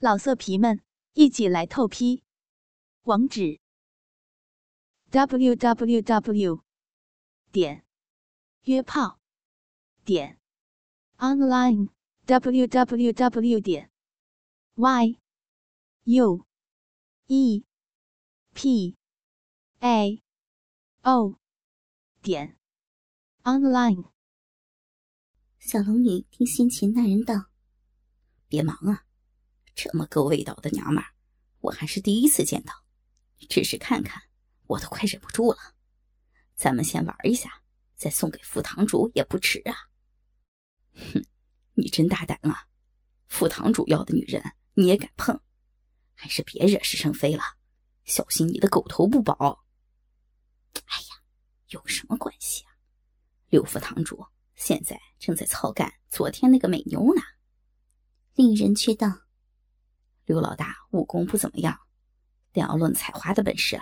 老色皮们，一起来透批！网址：w w w 点约炮点 online w w w 点 y u e p a o 点 online。小龙女听先前那人道：“别忙啊。”这么够味道的娘们儿，我还是第一次见到。只是看看，我都快忍不住了。咱们先玩一下，再送给副堂主也不迟啊。哼，你真大胆啊！副堂主要的女人你也敢碰？还是别惹是生非了，小心你的狗头不保。哎呀，有什么关系啊？六副堂主现在正在操干昨天那个美妞呢。令人却道。刘老大武功不怎么样，但要论采花的本事，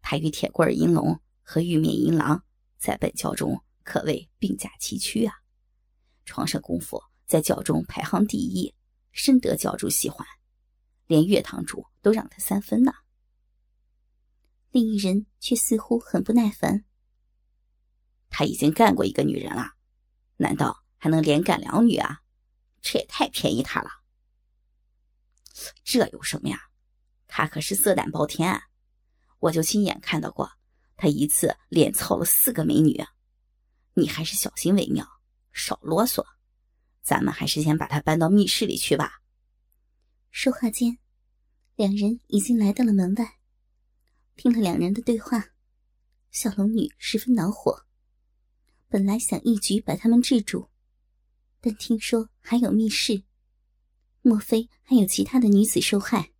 他与铁棍银龙和玉面银狼在本教中可谓并驾齐驱啊！床上功夫在教中排行第一，深得教主喜欢，连岳堂主都让他三分呢。另一人却似乎很不耐烦：“他已经干过一个女人了，难道还能连干两女啊？这也太便宜他了。”这有什么呀？他可是色胆包天，我就亲眼看到过，他一次连操了四个美女。你还是小心为妙，少啰嗦。咱们还是先把他搬到密室里去吧。说话间，两人已经来到了门外。听了两人的对话，小龙女十分恼火，本来想一举把他们制住，但听说还有密室。莫非还有其他的女子受害？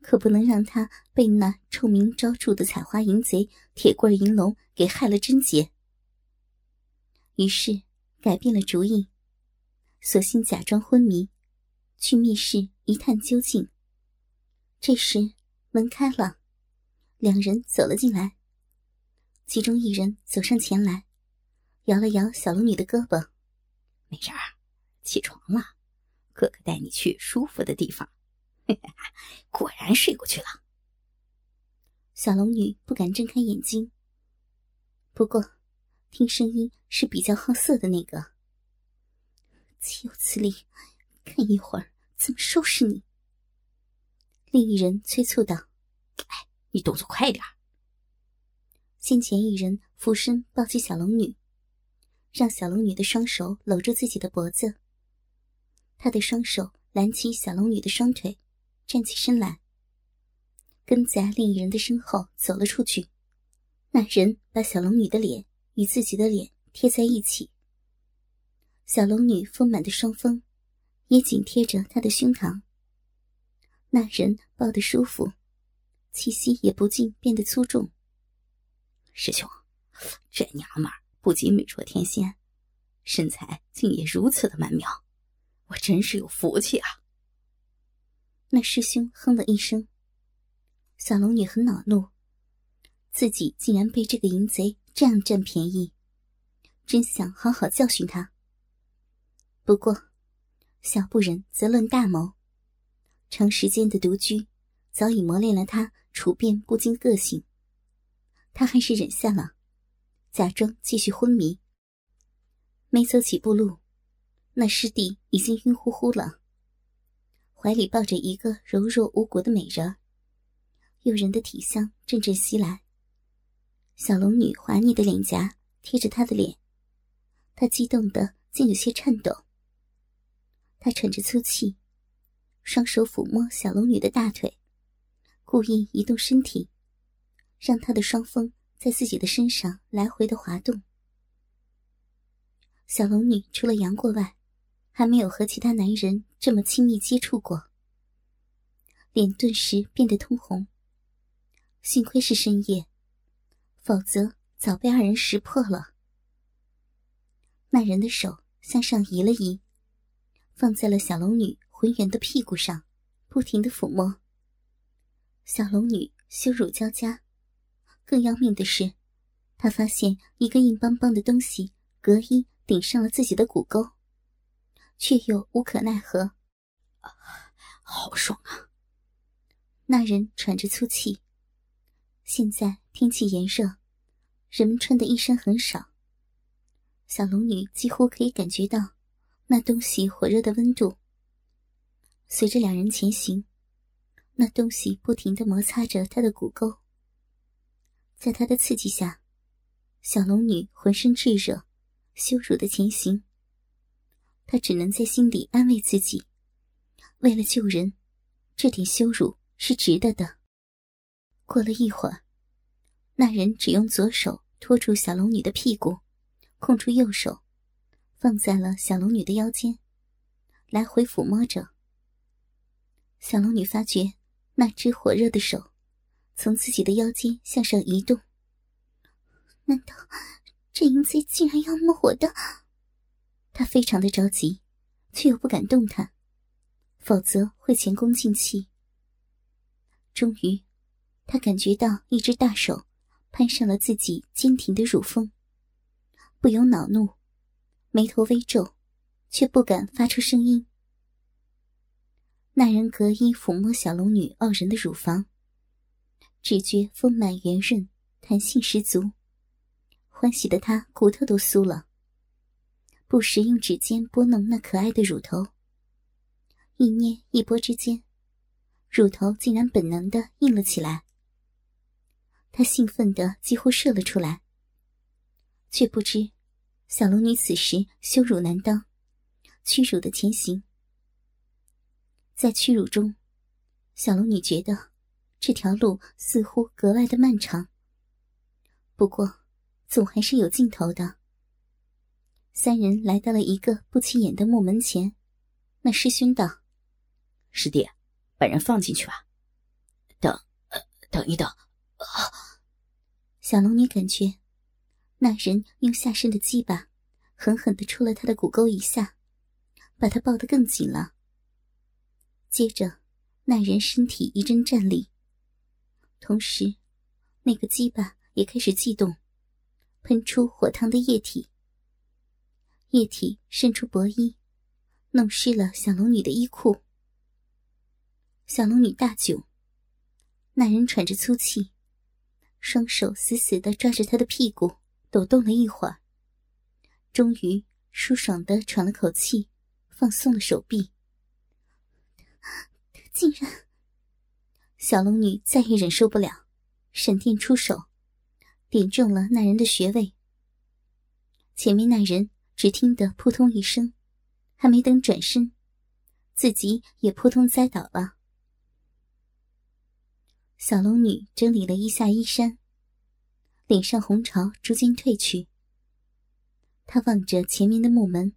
可不能让她被那臭名昭著的采花淫贼铁棍银龙给害了贞洁。于是改变了主意，索性假装昏迷，去密室一探究竟。这时门开了，两人走了进来。其中一人走上前来，摇了摇小龙女的胳膊：“美人，起床了。”哥哥带你去舒服的地方，果然睡过去了。小龙女不敢睁开眼睛，不过听声音是比较好色的那个。岂有此理！看一会儿怎么收拾你。另一人催促道：“哎，你动作快点先前一人俯身抱起小龙女，让小龙女的双手搂住自己的脖子。他的双手揽起小龙女的双腿，站起身来，跟在另一人的身后走了出去。那人把小龙女的脸与自己的脸贴在一起，小龙女丰满的双峰也紧贴着他的胸膛。那人抱得舒服，气息也不禁变得粗重。师兄，这娘们儿不仅美若天仙，身材竟也如此的曼妙。我真是有福气啊！那师兄哼了一声。小龙女很恼怒，自己竟然被这个淫贼这样占便宜，真想好好教训他。不过，小不忍则论大谋，长时间的独居早已磨练了他处变不惊个性。他还是忍下了，假装继续昏迷。没走几步路。那师弟已经晕乎乎了，怀里抱着一个柔弱无骨的美人，诱人的体香阵阵袭来。小龙女滑腻的脸颊贴着他的脸，他激动的竟有些颤抖。他喘着粗气，双手抚摸小龙女的大腿，故意移动身体，让他的双峰在自己的身上来回的滑动。小龙女除了杨过外，还没有和其他男人这么亲密接触过，脸顿时变得通红。幸亏是深夜，否则早被二人识破了。那人的手向上移了移，放在了小龙女浑圆的屁股上，不停的抚摸。小龙女羞辱交加，更要命的是，她发现一个硬邦邦的东西隔衣顶上了自己的骨沟。却又无可奈何，好爽啊那人喘着粗气。现在天气炎热，人们穿的衣衫很少。小龙女几乎可以感觉到那东西火热的温度。随着两人前行，那东西不停的摩擦着她的骨沟。在他的刺激下，小龙女浑身炙热，羞辱的前行。他只能在心底安慰自己：为了救人，这点羞辱是值得的。过了一会儿，那人只用左手托住小龙女的屁股，空出右手，放在了小龙女的腰间，来回抚摸着。小龙女发觉那只火热的手从自己的腰间向上移动。难道这淫贼竟然要摸我的？他非常的着急，却又不敢动弹，否则会前功尽弃。终于，他感觉到一只大手攀上了自己坚挺的乳峰，不由恼怒，眉头微皱，却不敢发出声音。那人隔衣抚摸小龙女傲人的乳房，只觉丰满圆润，弹性十足，欢喜的他骨头都酥了。不时用指尖拨弄那可爱的乳头，一捏一拨之间，乳头竟然本能的硬了起来。他兴奋的几乎射了出来，却不知小龙女此时羞辱难当，屈辱的前行。在屈辱中，小龙女觉得这条路似乎格外的漫长。不过，总还是有尽头的。三人来到了一个不起眼的木门前，那师兄道：“师弟，把人放进去吧。”等，等一等。小龙女感觉那人用下身的鸡巴狠狠的戳了她的骨沟一下，把她抱得更紧了。接着，那人身体一阵战栗，同时，那个鸡巴也开始悸动，喷出火烫的液体。液体渗出薄衣，弄湿了小龙女的衣裤。小龙女大窘，那人喘着粗气，双手死死的抓着她的屁股，抖动了一会儿，终于舒爽的喘了口气，放松了手臂。竟然！小龙女再也忍受不了，闪电出手，点中了那人的穴位。前面那人只听得扑通一声，还没等转身，自己也扑通栽倒了。小龙女整理了一下衣衫，脸上红潮逐渐褪去。她望着前面的木门，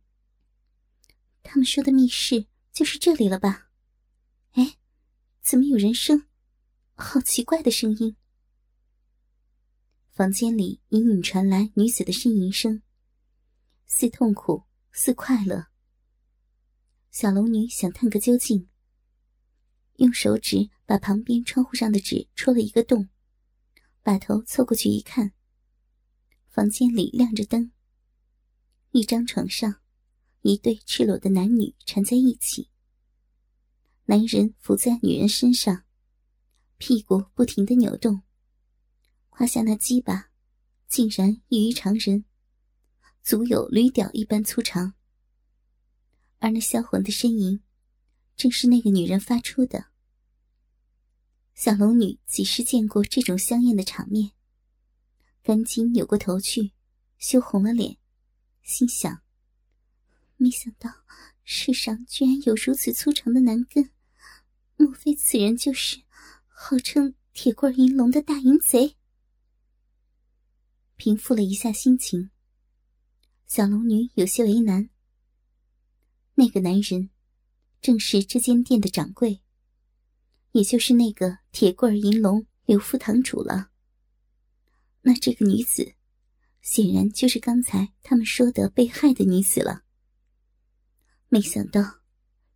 他们说的密室就是这里了吧？哎，怎么有人声？好奇怪的声音！房间里隐隐传来女子的呻吟声，似痛苦，似快乐。小龙女想探个究竟，用手指把旁边窗户上的纸戳了一个洞，把头凑过去一看，房间里亮着灯，一张床上，一对赤裸的男女缠在一起。男人伏在女人身上，屁股不停的扭动，胯下那鸡巴竟然异于常人，足有驴屌一般粗长。而那销魂的呻吟，正是那个女人发出的。小龙女几时见过这种香艳的场面？赶紧扭过头去，羞红了脸，心想：没想到。世上居然有如此粗长的男根，莫非此人就是号称铁棍银龙的大淫贼？平复了一下心情，小龙女有些为难。那个男人正是这间店的掌柜，也就是那个铁棍银龙刘副堂主了。那这个女子，显然就是刚才他们说的被害的女子了。没想到，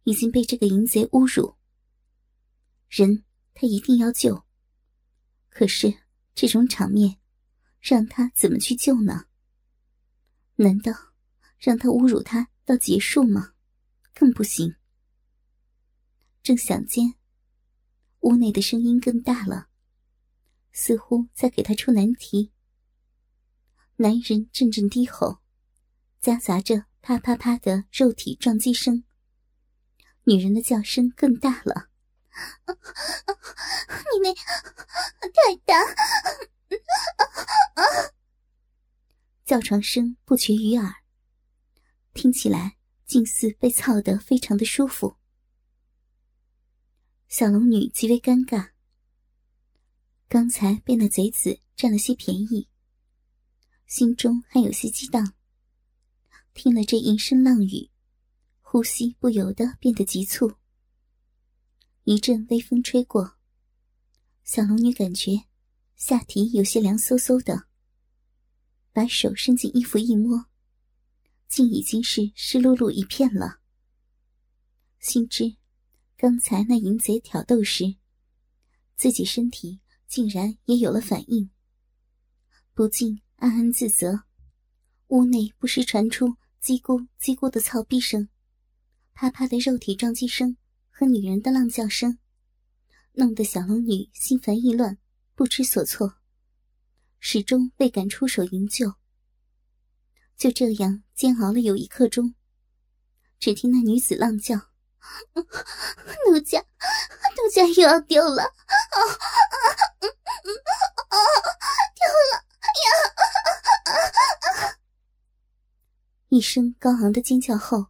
已经被这个淫贼侮辱。人他一定要救，可是这种场面，让他怎么去救呢？难道让他侮辱他到结束吗？更不行。正想间，屋内的声音更大了，似乎在给他出难题。男人阵阵低吼，夹杂着啪啪啪的肉体撞击声。女人的叫声更大了：“ 你那太大！”叫床声不绝于耳，听起来竟似被操得非常的舒服。小龙女极为尴尬，刚才被那贼子占了些便宜。心中还有些激荡，听了这一声浪语，呼吸不由得变得急促。一阵微风吹过，小龙女感觉下体有些凉飕飕的，把手伸进衣服一摸，竟已经是湿漉漉一片了。心知刚才那淫贼挑逗时，自己身体竟然也有了反应，不禁。暗暗自责，屋内不时传出“叽咕叽咕”的操逼声，啪啪的肉体撞击声和女人的浪叫声，弄得小龙女心烦意乱，不知所措，始终未敢出手营救。就这样煎熬了有一刻钟，只听那女子浪叫：“奴家，奴家又要丢了！”啊啊！一声高昂的尖叫后，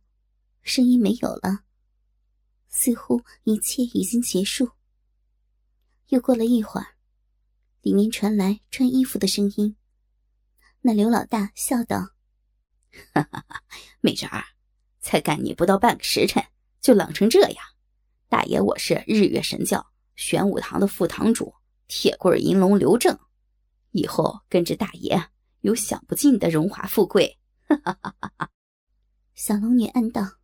声音没有了，似乎一切已经结束。又过了一会儿，里面传来穿衣服的声音。那刘老大笑道：“哈哈哈，美人儿，才干你不到半个时辰，就冷成这样。大爷，我是日月神教玄武堂的副堂主铁棍银龙刘正。”以后跟着大爷有享不尽的荣华富贵，哈哈哈哈哈！小龙女暗道：“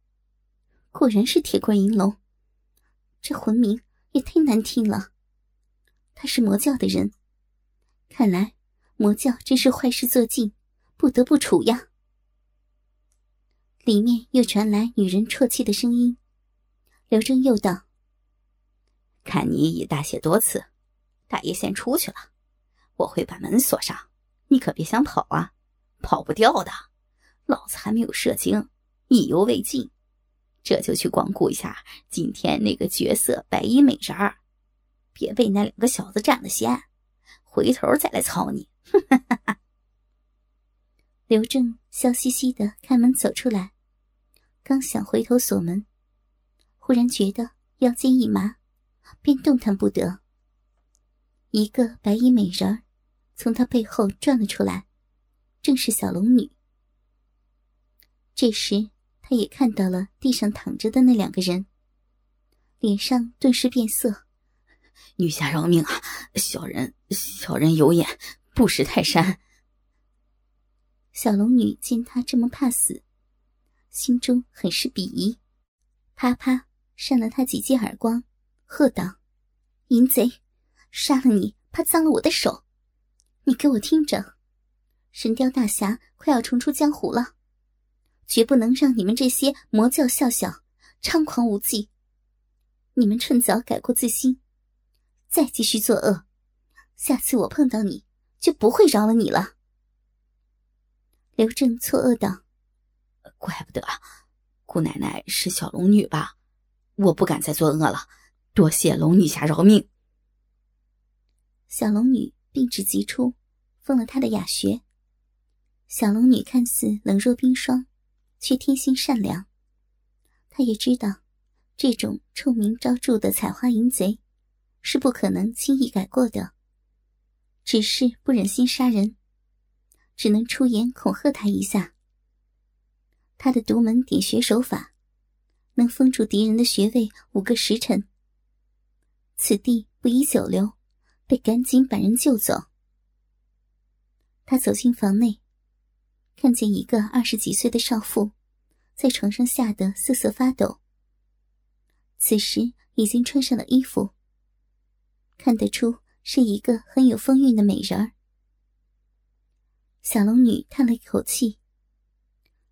果然是铁棍银龙，这魂名也太难听了。他是魔教的人，看来魔教真是坏事做尽，不得不除呀。”里面又传来女人啜泣的声音。刘征又道：“看你已大谢多次，大爷先出去了。”我会把门锁上，你可别想跑啊，跑不掉的。老子还没有射精，意犹未尽，这就去光顾一下今天那个绝色白衣美人儿，别被那两个小子占了先，回头再来操你。刘正笑嘻嘻的开门走出来，刚想回头锁门，忽然觉得腰间一麻，便动弹不得。一个白衣美人从他背后转了出来，正是小龙女。这时，他也看到了地上躺着的那两个人，脸上顿时变色。女侠饶命啊！小人小人有眼，不识泰山。小龙女见他这么怕死，心中很是鄙夷，啪啪扇了他几记耳光，喝道：“淫贼！”杀了你，怕脏了我的手。你给我听着，神雕大侠快要重出江湖了，绝不能让你们这些魔教笑笑猖狂无忌。你们趁早改过自新，再继续作恶，下次我碰到你就不会饶了你了。刘正错愕道：“怪不得，姑奶奶是小龙女吧？我不敢再作恶了，多谢龙女侠饶命。”小龙女病指急出，封了他的雅穴。小龙女看似冷若冰霜，却天性善良。她也知道，这种臭名昭著的采花淫贼，是不可能轻易改过的。只是不忍心杀人，只能出言恐吓他一下。他的独门点穴手法，能封住敌人的穴位五个时辰。此地不宜久留。得赶紧把人救走。他走进房内，看见一个二十几岁的少妇，在床上吓得瑟瑟发抖。此时已经穿上了衣服，看得出是一个很有风韵的美人儿。小龙女叹了一口气：“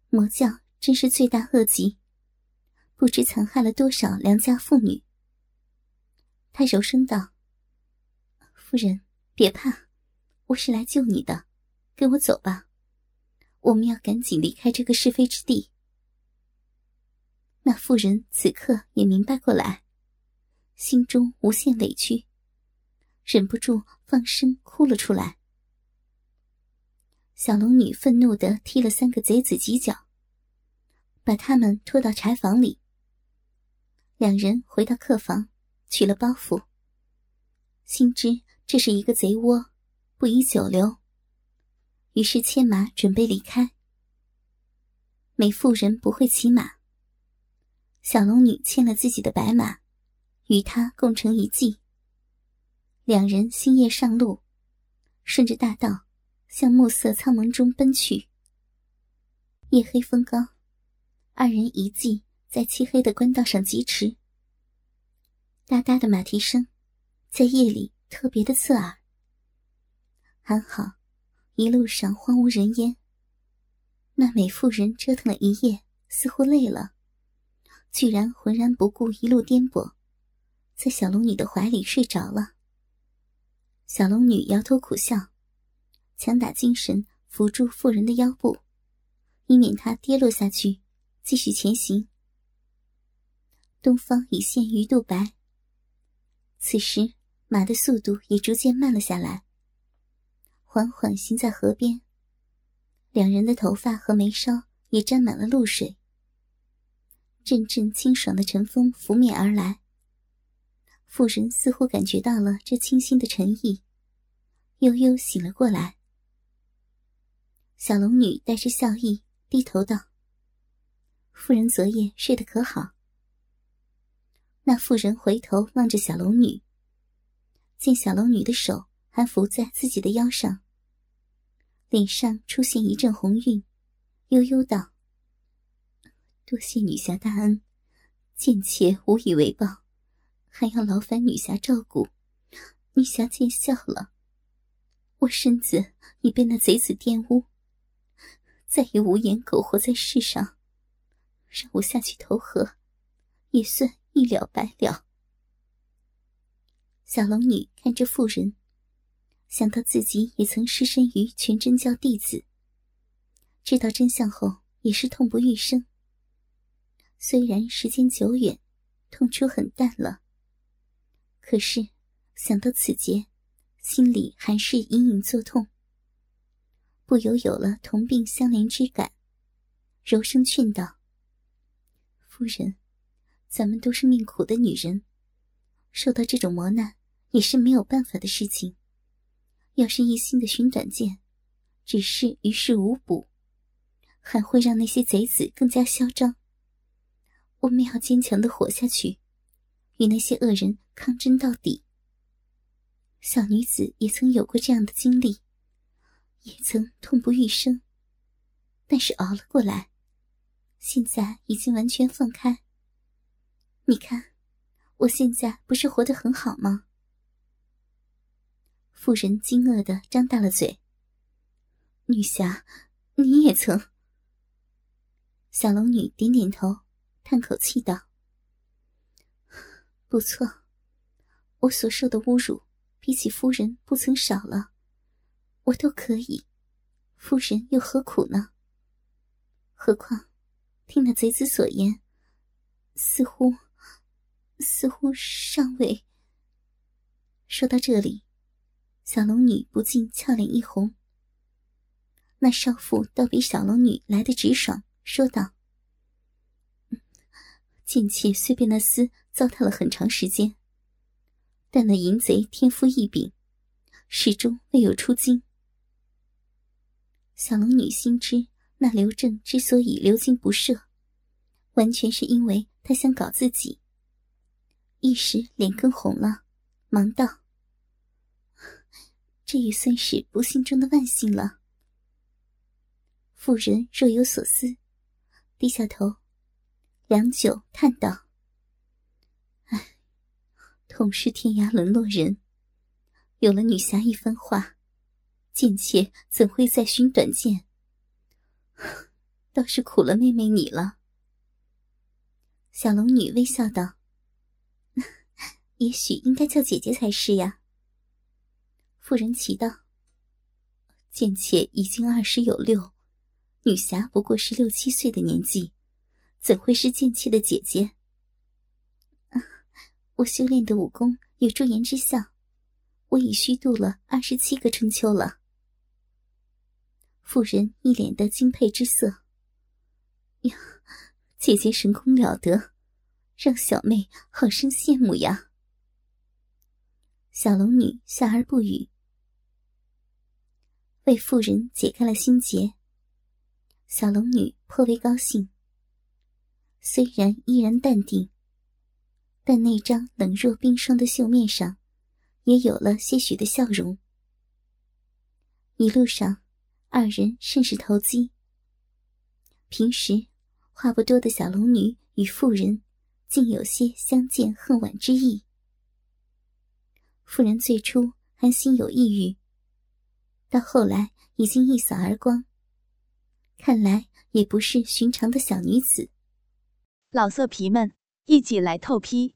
魔教真是罪大恶极，不知残害了多少良家妇女。”他柔声道：“夫人，别怕，我是来救你的，跟我走吧，我们要赶紧离开这个是非之地。”那妇人此刻也明白过来，心中无限委屈，忍不住放声哭了出来。小龙女愤怒的踢了三个贼子几脚，把他们拖到柴房里。两人回到客房，取了包袱。心知这是一个贼窝，不宜久留，于是牵马准备离开。美妇人不会骑马，小龙女牵了自己的白马，与他共乘一骑。两人星夜上路，顺着大道。向暮色苍茫中奔去。夜黑风高，二人一骑在漆黑的官道上疾驰。哒哒的马蹄声，在夜里特别的刺耳。还好，一路上荒无人烟。那美妇人折腾了一夜，似乎累了，居然浑然不顾一路颠簸，在小龙女的怀里睡着了。小龙女摇头苦笑。强打精神，扶住妇人的腰部，以免她跌落下去。继续前行。东方已现鱼肚白。此时马的速度也逐渐慢了下来，缓缓行在河边。两人的头发和眉梢也沾满了露水。阵阵清爽的晨风拂面而来。妇人似乎感觉到了这清新的晨意，悠悠醒了过来。小龙女带着笑意低头道：“夫人昨夜睡得可好？”那妇人回头望着小龙女，见小龙女的手还扶在自己的腰上，脸上出现一阵红晕，悠悠道：“多谢女侠大恩，贱妾无以为报，还要劳烦女侠照顾。女侠见笑了，我身子已被那贼子玷污。”再也无颜苟活在世上，让我下去投河，也算一了百了。小龙女看着妇人，想到自己也曾失身于全真教弟子，知道真相后也是痛不欲生。虽然时间久远，痛楚很淡了，可是想到此劫，心里还是隐隐作痛。不由有了同病相怜之感，柔声劝道：“夫人，咱们都是命苦的女人，受到这种磨难也是没有办法的事情。要是一心的寻短见，只是于事无补，还会让那些贼子更加嚣张。我们要坚强的活下去，与那些恶人抗争到底。小女子也曾有过这样的经历。”也曾痛不欲生，但是熬了过来，现在已经完全放开。你看，我现在不是活得很好吗？妇人惊愕的张大了嘴。女侠，你也曾？小龙女点点头，叹口气道：“不错，我所受的侮辱，比起夫人不曾少了。”我都可以，夫人又何苦呢？何况，听那贼子所言，似乎，似乎尚未。说到这里，小龙女不禁俏脸一红。那少妇倒比小龙女来的直爽，说道：“贱妾虽被那厮糟蹋了很长时间，但那淫贼天赋异禀，始终未有出京。”小龙女心知，那刘正之所以流经不赦，完全是因为他想搞自己。一时脸更红了，忙道：“这也算是不幸中的万幸了。”妇人若有所思，低下头，良久叹道：“，同是天涯沦落人，有了女侠一番话。”贱妾怎会再寻短见？倒是苦了妹妹你了。小龙女微笑道：“ 也许应该叫姐姐才是呀。妇人奇道：“贱妾已经二十有六，女侠不过是六七岁的年纪，怎会是贱妾的姐姐？”我修炼的武功有驻颜之效，我已虚度了二十七个春秋了。妇人一脸的敬佩之色。呀，姐姐神功了得，让小妹好生羡慕呀。小龙女笑而不语，为妇人解开了心结。小龙女颇为高兴，虽然依然淡定。但那张冷若冰霜的秀面上，也有了些许的笑容。一路上，二人甚是投机。平时话不多的小龙女与妇人，竟有些相见恨晚之意。妇人最初还心有抑郁，到后来已经一扫而光。看来也不是寻常的小女子。老色皮们。一起来透批，